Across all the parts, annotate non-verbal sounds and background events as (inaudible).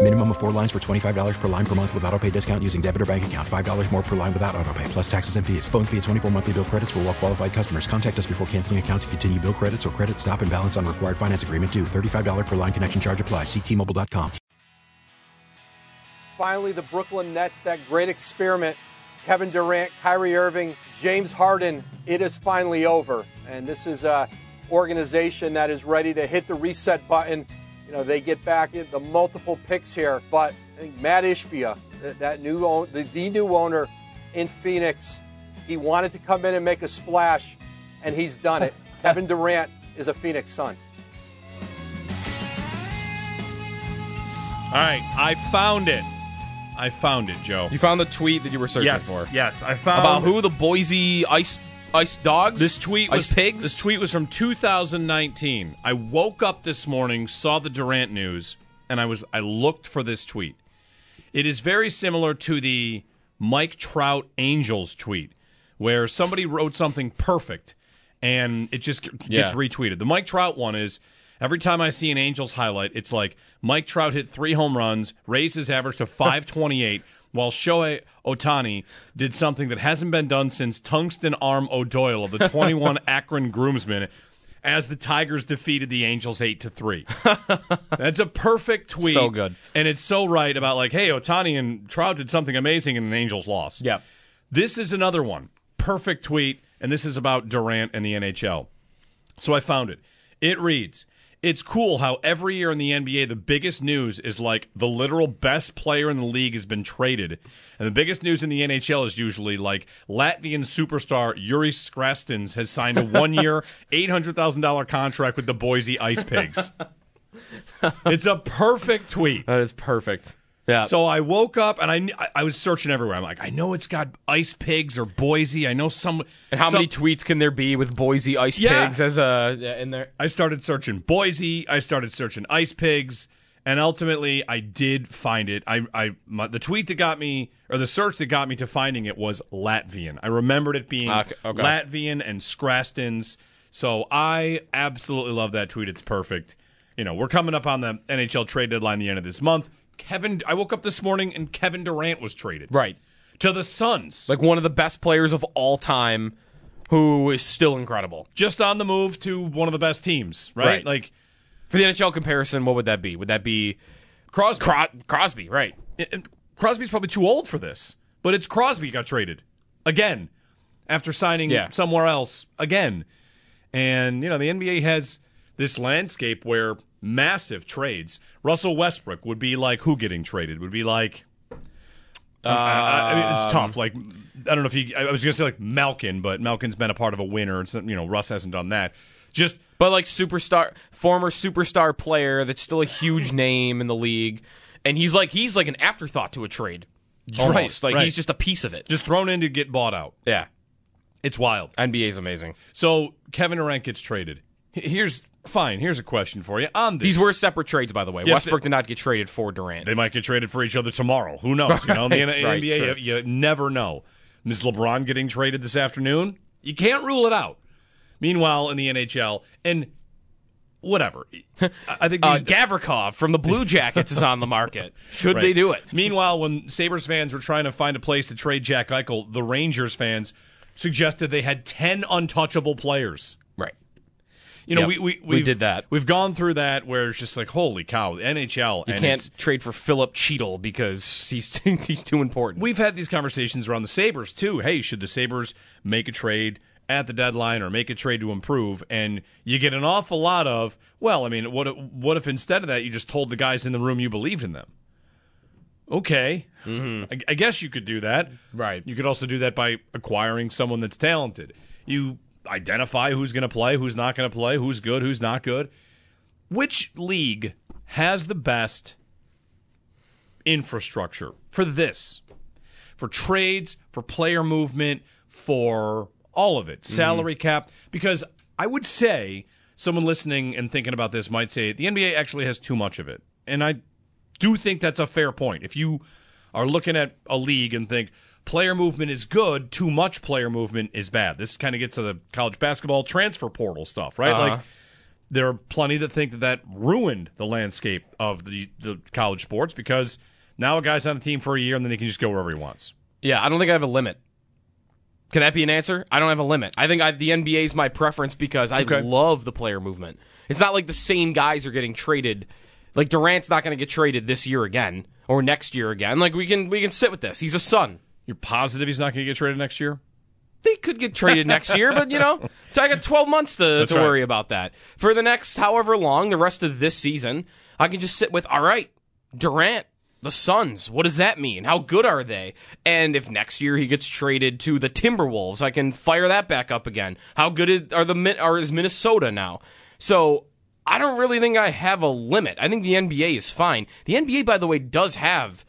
Minimum of four lines for $25 per line per month with auto pay discount using debit or bank account. $5 more per line without auto pay, plus taxes and fees. Phone fee at 24 monthly bill credits for all well qualified customers. Contact us before canceling account to continue bill credits or credit stop and balance on required finance agreement due. $35 per line connection charge apply. Ctmobile.com. Finally, the Brooklyn Nets, that great experiment. Kevin Durant, Kyrie Irving, James Harden, it is finally over. And this is a organization that is ready to hit the reset button. You know, they get back in the multiple picks here, but I think Matt Ishbia, that, that new own, the, the new owner in Phoenix, he wanted to come in and make a splash, and he's done it. (laughs) Kevin Durant is a Phoenix Sun. All right, I found it. I found it, Joe. You found the tweet that you were searching yes, for. yes, I found About who? The Boise Ice Ice Dogs? This tweet was Ice Pigs? This tweet was from 2019. I woke up this morning, saw the Durant news, and I was I looked for this tweet. It is very similar to the Mike Trout Angels tweet, where somebody wrote something perfect, and it just gets Yeah. retweeted. The Mike Trout one is every time I see an Angels highlight, it's like Mike Trout hit three home runs, raised his average to (laughs) 528. While Shohei Ohtani did something that hasn't been done since Tungsten Arm O'Doyle of the (laughs) 21 Akron Groomsmen, as the Tigers defeated the Angels eight to three. (laughs) That's a perfect tweet. So good. and it's so right about like, hey, Ohtani and Trout did something amazing, and the Angels lost. Yep. This is another one. Perfect tweet, and this is about Durant and the NHL. So I found it. It reads It's cool how every year in the NBA, the biggest news is like the literal best player in the league has been traded. And the biggest news in the NHL is usually like Latvian superstar Yuri Skrastins has signed a (laughs) one year, $800,000 contract with the Boise Ice Pigs. it's a perfect tweet. That is perfect. Yeah. So I woke up and I I- was searching everywhere. I'm like, I know it's got ice pigs or Boise. I know some. and how some- many tweets can there be with Boise Ice Yeah. Pigs as a in there? I started searching Boise. I started searching ice pigs, and ultimately I did find it. I I my, the tweet that got me or the search that got me to finding it was Latvian. I remembered it being ah, Okay, okay. Latvian and Skrastins. So I absolutely love that tweet. It's perfect. You know, we're coming up on the NHL trade deadline the end of this month. Kevin, I woke up this morning and Kevin Durant was traded Right. to the Suns. Like one of the best players of all time who is still incredible. just on the move to one of the best teams, right? Right. Like For the NHL comparison, what would that be? Would that be Crosby. Cro- Crosby, right? and Crosby's probably too old for this, but it's Crosby got traded again after signing Yeah. somewhere else again. And you know, the NBA has this landscape where massive trades. Russell Westbrook would be like who getting traded? Would be like um, I, I- I mean, it's um, tough. Like I don't know if you. I was going to say like Malkin, but Malkin's been a part of a winner. It's, you know, Russ hasn't done that. Just But like superstar, former superstar player that's still a huge mm-hmm. name in the league, and he's like he's like an afterthought to a trade. Almost like right. he's just a piece of it. just thrown in to get bought out. Yeah, It's wild. NBA's amazing. So Kevin Durant gets traded. Here's fine. Here's a question for you on this. These were separate trades, by the way. Yes, Westbrook it- did not get traded for Durant. They might get traded for each other tomorrow. Who knows? You know, in the (laughs) Right, NBA, sure. you, you never know. Is LeBron getting traded this afternoon? You can't rule it out. Meanwhile, in the NHL, and whatever. I (laughs) I think Uh, Gavrikov from the Blue Jackets is on the market. (laughs) Should Right. they do it? Meanwhile, when Sabres fans were trying to find a place to trade Jack Eichel, the Rangers fans suggested they had 10 untouchable players. You know, Yep, we, we, we did that. We've gone through that where it's just like, holy cow, the NHL. You can't trade for Filip Chytil because he's too, (laughs) he's too important. We've had these conversations around the Sabres too. Hey, should the Sabres make a trade at the deadline or make a trade to improve? And you get an awful lot of, well, I mean, what if, what if instead of that you just told the guys in the room you believed in them? Okay, mm-hmm. I, I guess you could do that. Right. You could also do that by acquiring someone that's talented. You identify who's going to play, who's not going to play, who's good, who's not good. Which league has the best infrastructure for this? For trades, for player movement, for all of it, mm-hmm. salary cap. Because I would say someone listening and thinking about this might say the NBA actually has too much of it. And I do think that's a fair point. If you are looking at a league and think player movement is good, too much player movement is bad. This kind of gets to the college basketball transfer portal stuff, right? Uh-huh. Like there are plenty that think that that ruined the landscape of the, the college sports because now a guy's on the team for a year and then he can just go wherever he wants. Yeah, I don't think I have a limit. Can that be an answer? I don't have a limit. I think I, the NBA is my preference because I Okay. love the player movement. It's not like the same guys are getting traded. Like Durant's not going to get traded this year again or next year again. Like we can we can sit with this. He's a Sun. You're positive he's not going to get traded next year? They could get traded next year, but you know, (laughs) I got 12 months to, That's to right. worry about that. For the next however long, the rest of this season, I can just sit with, all right, Durant, the Suns, what does that mean? How good are they? And if next year he gets traded to the Timberwolves, I can fire that back up again. How good are the are is Minnesota now? So I don't really think I have a limit. I think the NBA is fine. The NBA, by the way, does have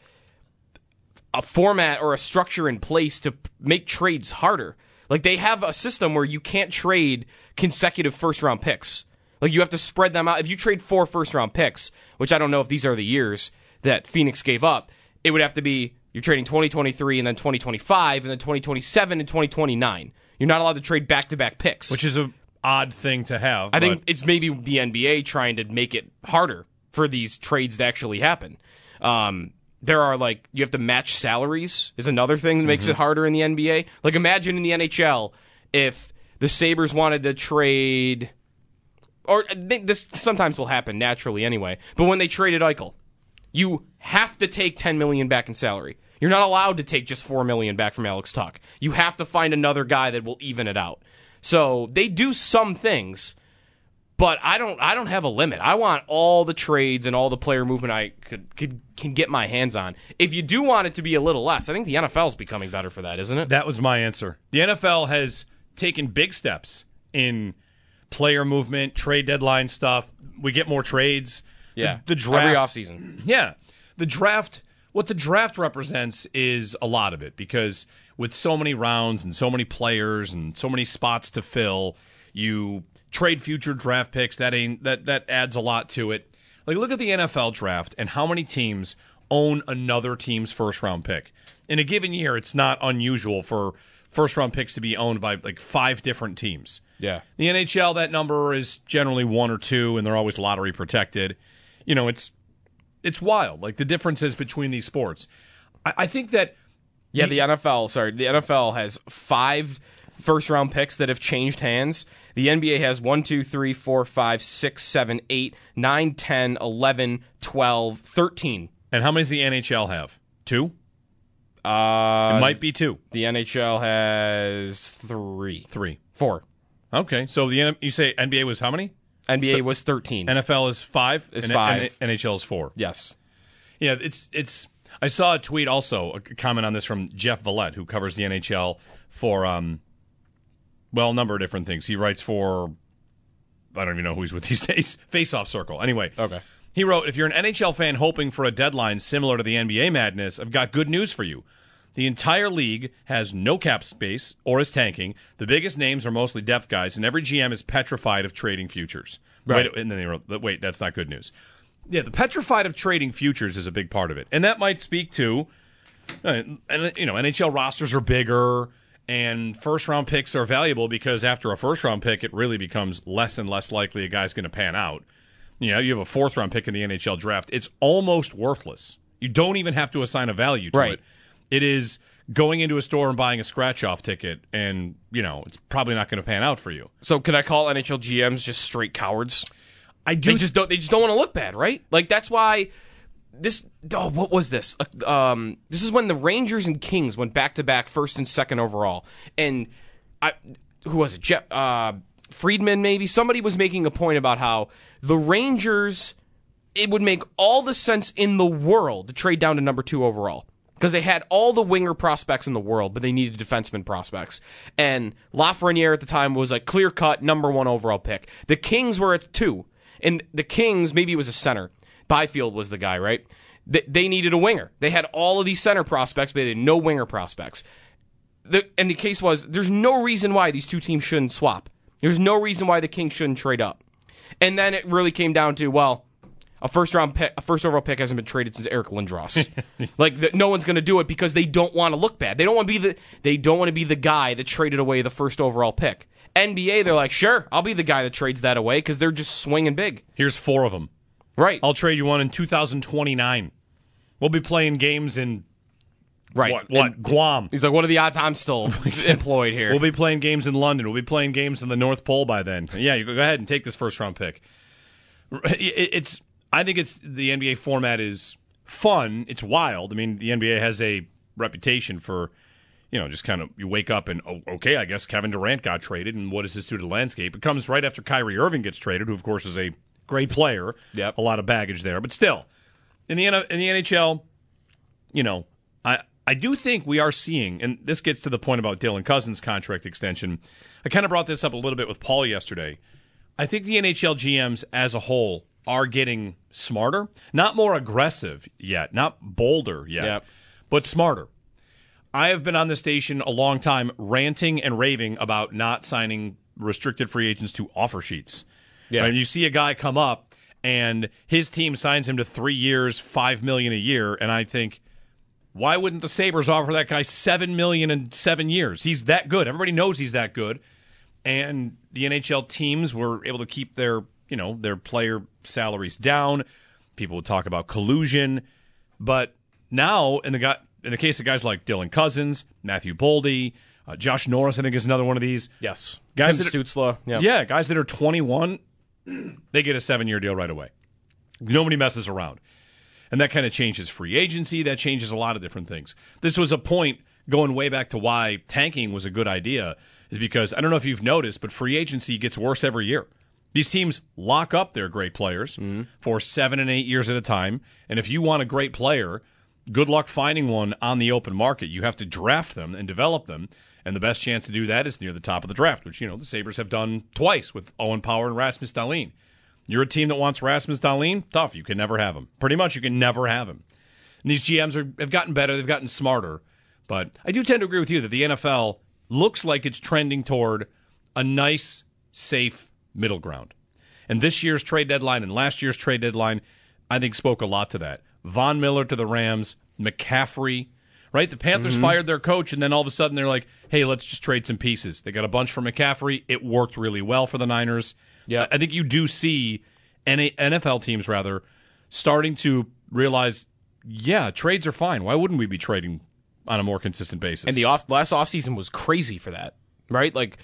a format or a structure in place to make trades harder. Like they have a system where you can't trade consecutive first round picks. Like you have to spread them out. If you trade four first round picks, which I don't know if these are the years that Phoenix gave up, it would have to be you're trading 2023 and then 2025 and then 2027 and 2029. You're not allowed to trade back to back picks. Which is a odd thing to have. I think it's maybe the NBA trying to make it harder for these trades to actually happen. Um, there are like you have to match salaries is another thing that makes it mm-hmm. harder in the NBA. Like imagine in the NHL if the Sabres wanted to trade or uh, this sometimes will happen naturally anyway. But when they traded Eichel, you have to take 10 million back in salary. You're not allowed to take just 4 million back from Alex Tuch. You have to find another guy that will even it out. So, they do some things, but I don't I don't have a limit. I want all the trades and all the player movement I could, could can get my hands on. If you do want it to be a little less, I think the NFL is becoming better for that, isn't it? That was my answer. The NFL has taken big steps in player movement, trade deadline stuff. We get more trades. yeah. The, the draft every offseason. (clears throat) Yeah. The draft, what the draft represents is a lot of it because with so many rounds and so many players and so many spots to fill, you trade future draft picks. That ain't that that adds a lot to it. Like look at the NFL draft and how many teams own another team's first round pick. In a given year, it's not unusual for first round picks to be owned by like five different teams. Yeah. The NHL, that number is generally one or two, and they're always lottery protected. You know, it's it's wild. Like the differences between these sports. I, I think that Yeah, the NFL, sorry, the NFL has five first round picks that have changed hands. The NBA has 1, 2, 3, 4, 5, 6, 7, 8, 9, 10, 11, 12, 13. and how many does the NHL have? Two. Uh, It might be two, the NHL has three. three. Four. Okay, so the N- you say NBA was how many? NBA was 13. NFL is five. Is and five. and NHL is four. yes. Yeah, it's it's. I saw a tweet also a comment on this from Jeff Veillette, who covers the NHL for um, well, a number of different things. He writes for I don't even know who he's with (laughs) these days. Face Off Circle. Anyway, Okay. He wrote, "If you're an NHL fan hoping for a deadline similar to the NBA madness, I've got good news for you." The entire league has no cap space or is tanking. The biggest names are mostly depth guys, and every GM is petrified of trading futures. Right. Wait, and then they wrote, "Wait, that's not good news." Yeah, the petrified of trading futures is a big part of it, and that might speak to, uh, and you know, NHL rosters are bigger, And first round picks are valuable because after a first round pick, it really becomes less and less likely a guy's going to pan out. You know, you have a fourth round pick in the NHL draft, it's almost worthless. You don't even have to assign a value to Right. it. It is going into a store and buying a scratch off ticket, and, you know, it's probably not going to pan out for you. So can I call NHL GMs just straight cowards? I do They just don't. They just don't want to look bad, right? Like that's why this. Oh, what was this? Uh, Um, this is when the Rangers and Kings went back to back, first and second overall, and I who was it? Jeff uh, Friedman, maybe somebody was making a point about how the Rangers. It would make all the sense in the world to trade down to number two overall because they had all the winger prospects in the world, but they needed defenseman prospects. And Lafreniere at the time was a clear cut number one overall pick. The Kings were at two, and the Kings maybe it was a center. Byfield was the guy, right? They, they needed a winger. They had all of these center prospects, but they had no winger prospects. The, and the case was there's no reason why these two teams shouldn't swap. There's no reason why the Kings shouldn't trade up. And then it really came down to well, a first round pick, a first overall pick hasn't been traded since Eric Lindros. (laughs) like the, no one's going to do it because they don't want to look bad. They don't want to be the they don't want to be the guy that traded away the first overall pick. NBA, they're like, sure, I'll be the guy that trades that away because they're just swinging big. Here's four of them. Right, I'll trade you one in 2029. We'll be playing games in right. what? What? And Guam. he's like, what are the odds I'm still (laughs) employed here? We'll be playing games in London. We'll be playing games in the North Pole by then. Yeah, you go ahead and take this first round pick. It's. I think it's the NBA format is fun. It's wild. I mean, the NBA has a reputation for, you know, just kind of you wake up and oh, okay, I guess Kevin Durant got traded, and what does this do to the landscape? It comes right after Kyrie Irving gets traded, who of course is a great player. Yep. a lot of baggage there, but still, in the in the NHL, you know, I I do think we are seeing, and this gets to the point about Dylan Cozens' contract extension. I kind of brought this up a little bit with Paul yesterday. I think the NHL GMs as a whole are getting smarter, not more aggressive yet, not bolder yet, Yep. but smarter. I have been on the station a long time ranting and raving about not signing restricted free agents to offer sheets. Yeah. Right? You see a guy come up and his team signs him to three years, five million a year, and I think, why wouldn't the Sabres offer that guy seven million in seven years? He's that good. Everybody knows he's that good. And the NHL teams were able to keep their, you know, their player salaries down. People would talk about collusion. But now, in the guy, in the case of guys like Dylan Cozens, Matthew Boldy, uh, Josh Norris, I think is another one of these. yes, Guys Tim that- Stutzle. Yeah. Yeah, guys that are 21, (clears throat) they get a seven year deal right away. Nobody messes around. And that kind of changes free agency. That changes a lot of different things. This was a point going way back to why tanking was a good idea, is because I don't know if you've noticed, but free agency gets worse every year. These teams lock up their great players mm-hmm. for seven and eight years at a time. And if you want a great player, good luck finding one on the open market. You have to draft them and develop them. And the best chance to do that is near the top of the draft, which, you know, the Sabres have done twice with Owen Power and Rasmus Dahlin. You're a team that wants Rasmus Dahlin? Tough. You can never have him. Pretty much, you can never have him. And these GMs are, have gotten better. They've gotten smarter. But I do tend to agree with you that the NFL looks like it's trending toward a nice, safe middle ground. And this year's trade deadline and last year's trade deadline, I think, spoke a lot to that. Von Miller to the Rams, McCaffrey, right? The Panthers mm-hmm. fired their coach, and then all of a sudden they're like, hey, let's just trade some pieces. They got a bunch for McCaffrey. It worked really well for the Niners. Yeah. I think you do see NA NFL teams, rather, starting to realize, yeah, trades are fine. Why wouldn't we be trading on a more consistent basis? And the off last offseason was crazy for that, right? Like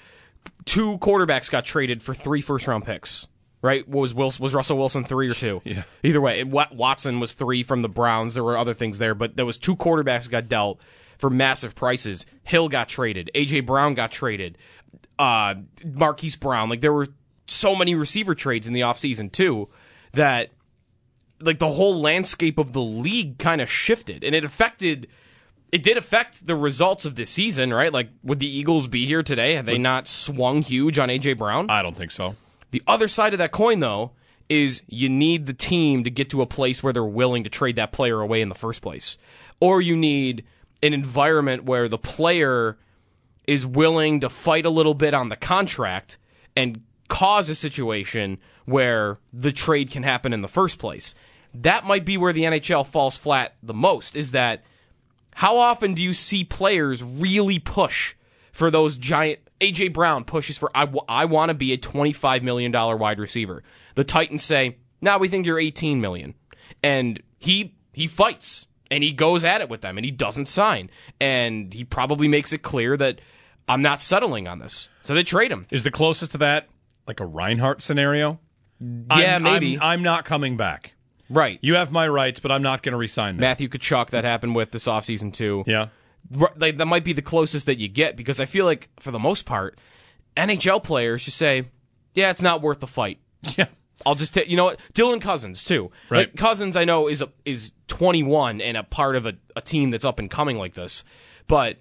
two quarterbacks got traded for three first round picks. Right? Was Wilson, was Russell Wilson three or two? (laughs) Yeah. Either way, it- Watson was three from the Browns. There were other things there, but there was two quarterbacks got dealt for massive prices. Hill got traded. AJ Brown got traded. Uh, Marquise Brown. Like there were so many receiver trades in the offseason too that like the whole landscape of the league kind of shifted and it affected it did affect the results of this season, right? Like would the Eagles be here today had they not swung huge on AJ Brown? I don't think so. The other side of that coin though is you need the team to get to a place where they're willing to trade that player away in the first place. Or you need an environment where the player is willing to fight a little bit on the contract and cause a situation where the trade can happen in the first place. That might be where the NHL falls flat the most is that how often do you see players really push for those giant. AJ Brown pushes for I, w- I want to be a twenty five million dollar wide receiver. The Titans say, "Now we think you're eighteen million. and he he fights and he goes at it with them and he doesn't sign and he probably makes it clear that I'm not settling on this. So they trade him. Is the closest to that like a Reinhart scenario? Yeah, I'm, maybe. I'm, I'm not coming back. right. You have my rights, but I'm not going to resign them. Matthew Tkachuk that happened with this offseason too. Yeah. Like, that might be the closest that you get because I feel like for the most part, NHL players just say, "Yeah, it's not worth the fight." (laughs) Yeah. I'll just take you know what Dylan Cozens too. Right. Like, Cozens I know is a, is 21 and a part of a, a team that's up and coming like this, but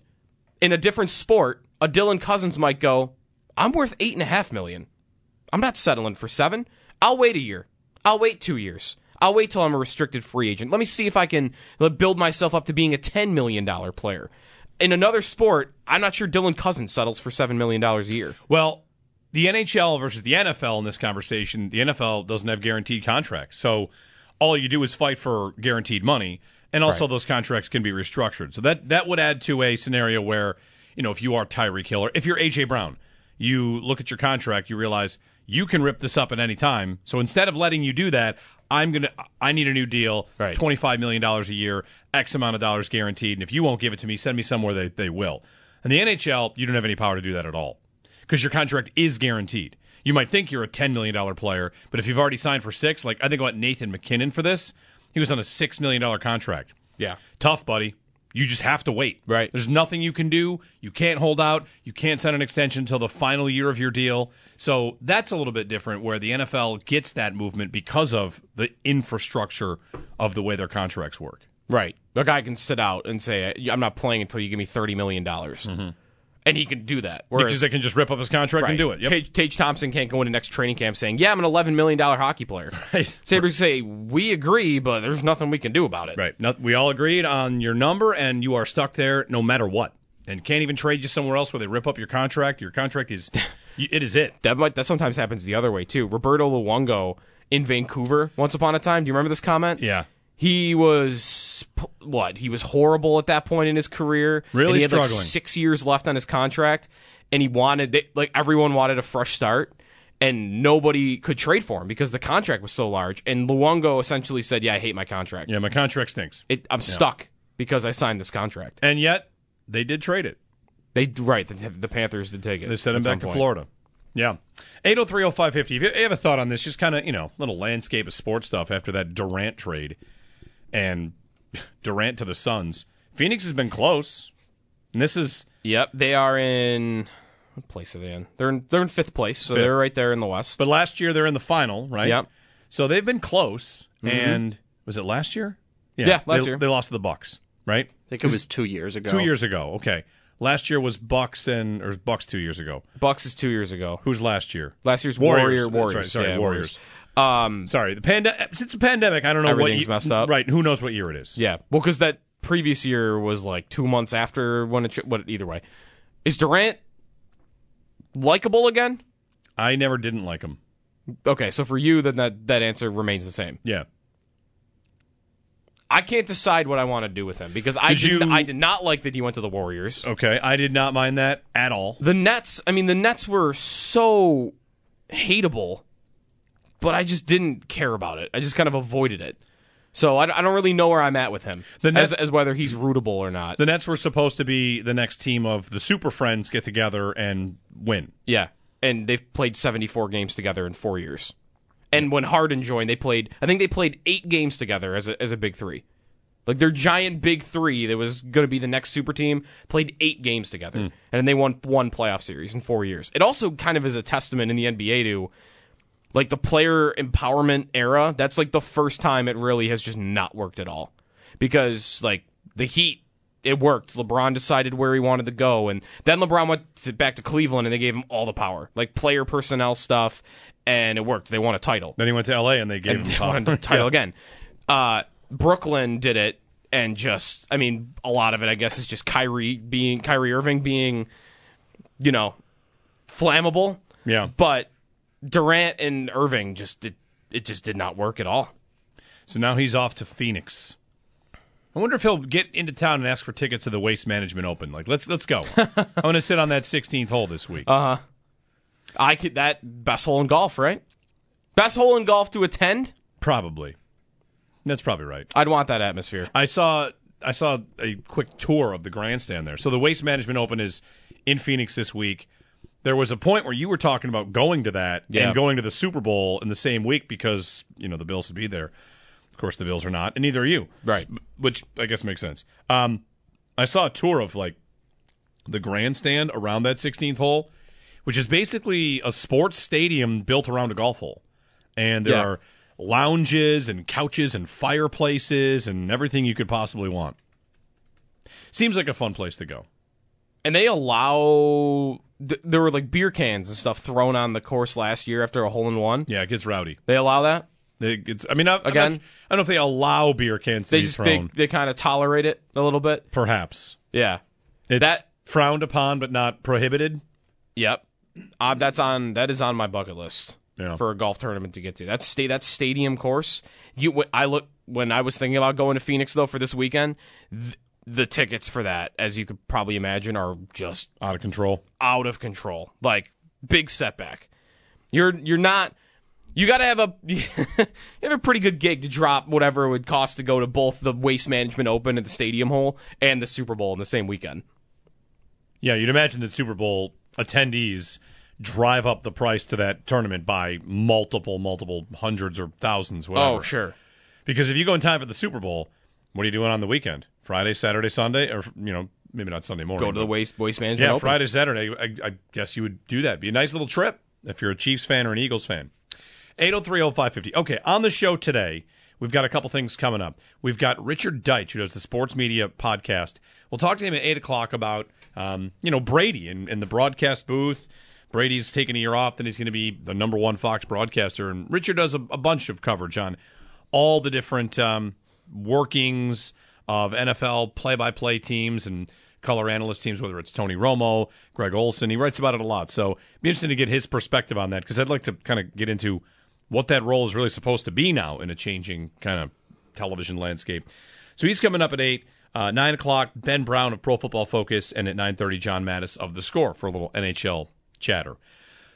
in a different sport, a Dylan Cozens might go, "I'm worth eight and a half million. I'm not settling for seven. I'll wait a year. I'll wait two years." I'll wait till I'm a restricted free agent. Let me see if I can uh, build myself up to being a $10 million player. In another sport, I'm not sure Dylan Cozens settles for $7 million a year. Well, the NHL versus the NFL in this conversation, the NFL doesn't have guaranteed contracts. So all you do is fight for guaranteed money, and also those contracts can be restructured. So that that would add to a scenario where, you know, if you are Tyreek Hill or if you're AJ Brown, you look at your contract, you realize you can rip this up at any time. So instead of letting you do that, I'm gonna I need a new deal, Right. twenty five million dollars a year, X amount of dollars guaranteed, and if you won't give it to me, send me somewhere they, they will. In the NHL, you don't have any power to do that at all because your contract is guaranteed. You might think you're a $10 million player, but if you've already signed for six, like I think about Nathan MacKinnon for this, he was on a $6 million contract. Yeah. Tough, buddy. You just have to wait. Right. There's nothing you can do. You can't hold out. You can't send an extension until the final year of your deal. So that's a little bit different where the NFL gets that movement because of the infrastructure of the way their contracts work. Right. A guy can sit out and say, "I'm not playing until you give me thirty million dollars," mm-hmm. And he can do that. Because Whereas they can just rip up his contract right, and do it. Yep. Tage, Tage Thompson can't go into next training camp saying, "Yeah, I'm an eleven million dollar hockey player." (laughs) Right. Sabres say, "We agree, but there's nothing we can do about it." Right. No, we all agreed on your number, and you are stuck there no matter what, and can't even trade you somewhere else where they rip up your contract. Your contract is, (laughs) it is it. That might that sometimes happens the other way too. Roberto Luongo in Vancouver once upon a time. Do you remember this comment? Yeah. He was what? He was horrible at that point in his career. Really and he had like six years left on his contract, and he wanted like everyone wanted a fresh start, and nobody could trade for him because the contract was so large. And Luongo essentially said, "Yeah, I hate my contract. Yeah, my contract stinks, It, I'm stuck because I signed this contract." and yet they did trade it. They right, the, the Panthers did take it. They sent him back to point. Florida. Yeah. 8030550. If you have a thought on this, just kind of, you know, little landscape of sports stuff after that Durant trade and Durant to the Suns. Phoenix has been close. And this is Yep, they are in what place are they in? They're in they're in fifth place, so Fifth. they're right there in the West. but last year they're in the final, right? Yep. So they've been close mm-hmm. and was it last year? Yeah, last they, year. They lost to the Bucks, right? I think it was two years ago. Two years ago. Okay. Last year was Bucks and or Bucks 2 years ago. Bucks is two years ago. Who's last year? Last year's Warriors. Warrior That's Warriors. right. Sorry, yeah, Warriors. Um, Sorry, the pande- since the pandemic, I don't know what Everything's ye- messed up. Right, who knows what year it is? yeah. Well, because that previous year was like two months after when it. What either way, is Durant likable again? I never didn't like him. Okay, so for you, then that that answer remains the same. Yeah. I can't decide what I want to do with him because I Did did, you- I did not like that he went to the Warriors. Okay, I did not mind that at all. The Nets, I mean, the Nets were so hateable, but I just didn't care about it. I just kind of avoided it. So I, I don't really know where I'm at with him, The as, Nets- as whether he's rootable or not. The Nets were supposed to be the next team of the Super Friends get together and win. yeah, and they've played 74 games together in four years. And when Harden joined, they played. I think they played eight games together as a as a big three. Like their giant big three that was going to be the next super team played eight games together, hmm. and they won one playoff series in four years. It also kind of is a testament in the NBA to like the player empowerment era. That's like the first time it really has just not worked at all because like the Heat. It worked. LeBron decided where he wanted to go, and then LeBron went to, back to Cleveland, and they gave him all the power, like player personnel stuff, and it worked. They won a title Then he went to L.A. and they gave and him they power. the title (laughs) Yeah. again. Uh, Brooklyn did it, and just I mean, a lot of it, I guess, is just Kyrie being Kyrie Irving being, you know, flammable. Yeah. But Durant and Irving just it, it just did not work at all. So now he's off to Phoenix. I wonder if he'll get into town and ask for tickets to the Waste Management Open. Like, let's let's go. (laughs) I'm going to sit on that 16th hole this week. Uh huh. I could that best hole in golf, right? Best hole in golf to attend. probably. That's probably right. I'd want that atmosphere. I saw I saw a quick tour of the grandstand there. So the Waste Management Open is in Phoenix this week. There was a point where you were talking about going to that Yeah. and going to the Super Bowl in the same week because you know the Bills would be there. Of course, the Bills are not, and neither are you. Right. Which I guess makes sense. Um, I saw a tour of like the grandstand around that 16th hole, which is basically a sports stadium built around a golf hole, and there Yeah. are lounges and couches and fireplaces and everything you could possibly want. Seems like a fun place to go. And they allow th- there were like beer cans and stuff thrown on the course last year after a hole in one. Yeah, it gets rowdy. They allow that. It gets, I mean, I, Again? not- I don't know if they allow beer cans to They be just they, thrown. they kind of tolerate it a little bit. Perhaps Yeah. it's That- frowned upon but not prohibited. Yep. Uh, that's on that is on my bucket list Yeah. for a golf tournament to get to. That's sta- that stadium course. You I look when I was thinking about going to Phoenix though for this weekend. Th- the tickets for that, as you could probably imagine, are just Out of control. out of control. Like big setback. You're you're not. You got to have a (laughs) you have a pretty good gig to drop whatever it would cost to go to both the Waste Management Open at the Stadium Hole and the Super Bowl in the same weekend. Yeah, you'd imagine that Super Bowl attendees drive up the price to that tournament by multiple, multiple hundreds or thousands, whatever. Oh sure. Because if you go in time for the Super Bowl, what are you doing on the weekend? Friday, Saturday, Sunday, or you know, maybe not Sunday morning. Go to the Waste Waste Management Yeah, Open. Friday, Saturday. I, I guess you would do that. Be a nice little trip if you're a Chiefs fan or an Eagles fan. 8030550. Okay, on the show today, we've got a couple things coming up. We've got Richard Deitsch, who does the sports media podcast. We'll talk to him at 8 o'clock about, um, you know, Brady in, in the broadcast booth. Brady's taking a year off, then he's going to be the number one Fox broadcaster. And Richard does a, a bunch of coverage on all the different um, workings of NFL play by play teams and color analyst teams, whether it's Tony Romo, Greg Olsen. He writes about it a lot. So it'd be interesting to get his perspective on that because I'd like to kind of get into what that role is really supposed to be now in a changing kind of television landscape. So he's coming up at 8. Uh, 9 o'clock, Ben Brown of Pro Football Focus, and at 9.30, John Matisz of The Score for a little NHL chatter.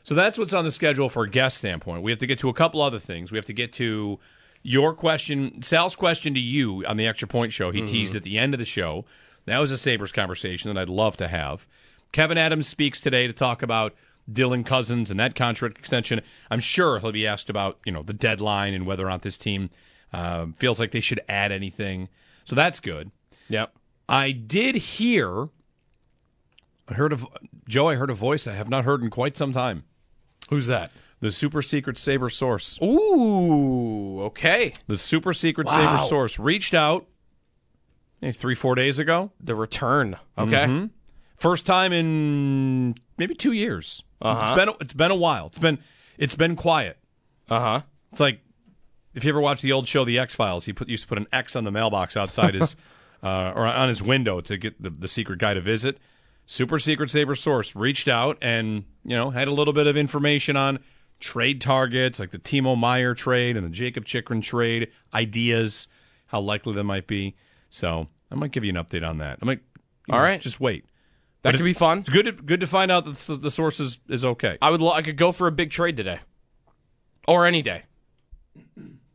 So that's what's on the schedule for a guest standpoint. We have to get to a couple other things. We have to get to your question, Sal's question to you on the Extra Point Show. He teased at the end of the show. That was a Sabres conversation that I'd love to have. Kevin Adams speaks today to talk about Dylan Cozens and that contract extension. I'm sure he'll be asked about you know the deadline and whether or not this team uh, feels like they should add anything. So that's good. Yep. I did hear. I heard of Joe. I heard a voice I have not heard in quite some time. Who's that? The super secret Saber source. Ooh, okay. The super secret Wow. Saber source reached out eh, three, four days ago. The return. Okay. Mm-hmm. First time in maybe two years. Uh-huh. It's been it's been a while. It's been it's been quiet. Uh huh. It's like if you ever watch the old show The X Files, he put used to put an X on the mailbox outside his (laughs) uh, or on his window to get the, the secret guy to visit. Super secret saber source reached out and you know had a little bit of information on trade targets like the Timo Meier trade and the Jakob Chychrun trade ideas, how likely they might be. So I might give you an update on that. I might. All know, right. just wait. That But could be fun. It's good. To, good to find out that the, the source is, is okay. I would. Lo- I could go for a big trade today, or any day.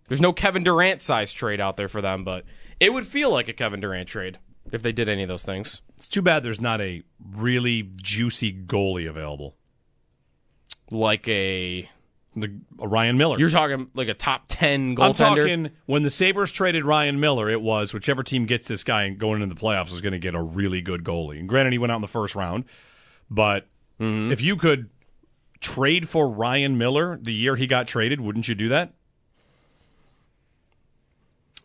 There's no Kevin Durant size trade out there for them, but it would feel like a Kevin Durant trade if they did any of those things. It's too bad there's not a really juicy goalie available. Like a The a Ryan Miller. you're talking like a top ten goaltender. I'm talking when the Sabres traded Ryan Miller, it was whichever team gets this guy going into the playoffs is going to get a really good goalie. And granted, he went out in the first round, but Mm-hmm. if you could trade for Ryan Miller the year he got traded, wouldn't you do that?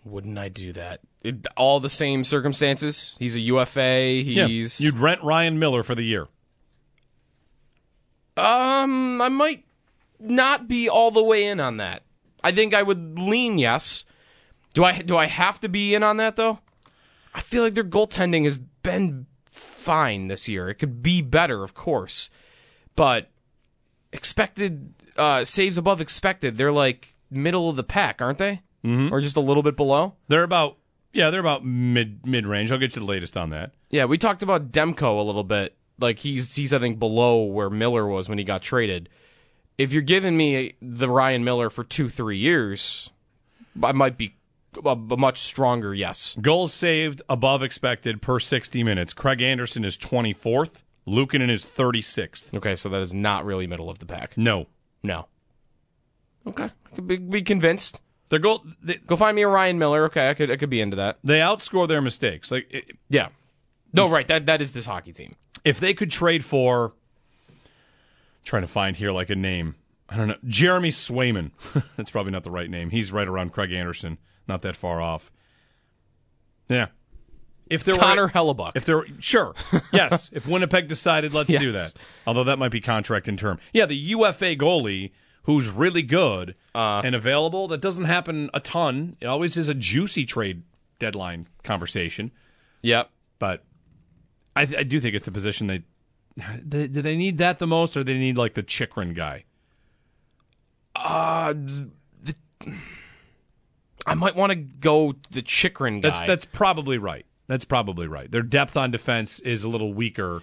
Wouldn't I do that? It, all the same circumstances. He's a UFA. He's You'd rent Ryan Miller for the year. Um, I might not be all the way in on that. I think I would lean yes. Do I do I have to be in on that though? I feel like their goaltending has been fine this year. It could be better, of course. But expected uh, saves above expected, they're like middle of the pack, aren't they? Mm-hmm. Or just a little bit below? They're about Yeah, they're about mid mid range. I'll get you the latest on that. Yeah, we talked about Demko a little bit. Like he's he's I think below where Miller was when he got traded. If you're giving me the Ryan Miller for two three years, I might be a, a much stronger yes. Goals saved above expected per 60 minutes. Craig Anderson is 24th. Luukkonen is 36th. Okay, so that is not really middle of the pack. No. No. Okay, I could be, be convinced. Their goal they, Go find me a Ryan Miller. Okay, I could I could be into that. they outscore their mistakes. Like i- Yeah. No, right. That that is this hockey team. if they could trade for trying to find here like a name. I don't know. Jeremy Swayman. (laughs) That's probably not the right name. He's right around Craig Anderson, not that far off. Yeah. If there Connor were Hellebuyck. If there sure. yes. (laughs) If Winnipeg decided let's do that. Although that might be contract in term. Yeah, the UFA goalie who's really good Uh. and available, that doesn't happen a ton. It always is a juicy trade deadline conversation. Yep. But I, I do think it's the position they (sighs) do they need that the most, or they need like the Chychrun guy. Uh, the, I might want to go the Chychrun guy. That's that's probably right. That's probably right. Their depth on defense is a little weaker,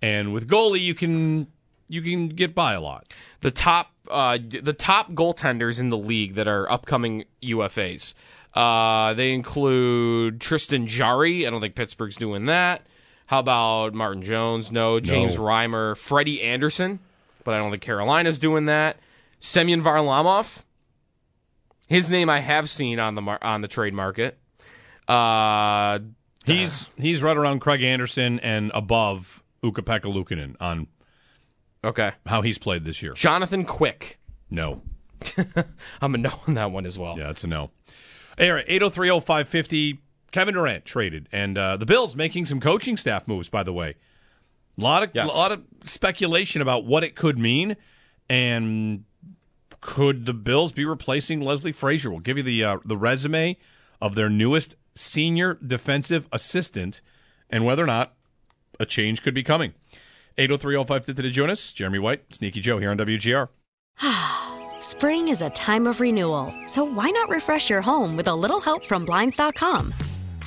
and with goalie you can you can get by a lot. the top uh, the top goaltenders in the league that are upcoming UFAs. Uh, they include Tristan Jarry. I don't think Pittsburgh's doing that. How about Martin Jones? No. James no. Reimer. Freddie Andersen. But I don't think Carolina's doing that. Semyon Varlamov. His name I have seen on the mar- on the trade market. Uh, he's he's right around Craig Anderson and above Uka on okay how he's played this year. Jonathan Quick. No. (laughs) I'm a no on that one as well. Yeah, it's a no. All right, 8030550. Kevin Durant traded, and uh, the Bills making some coaching staff moves. By the way, a lot of Yes. a lot of speculation about what it could mean, and could the Bills be replacing Leslie Frazier? We'll give you the uh, the resume of their newest senior defensive assistant, and whether or not a change could be coming. 8030550 to join us. Jeremy White, Sneaky Joe here on WGR. (sighs) Spring is a time of renewal, so why not refresh your home with a little help from Blinds.com?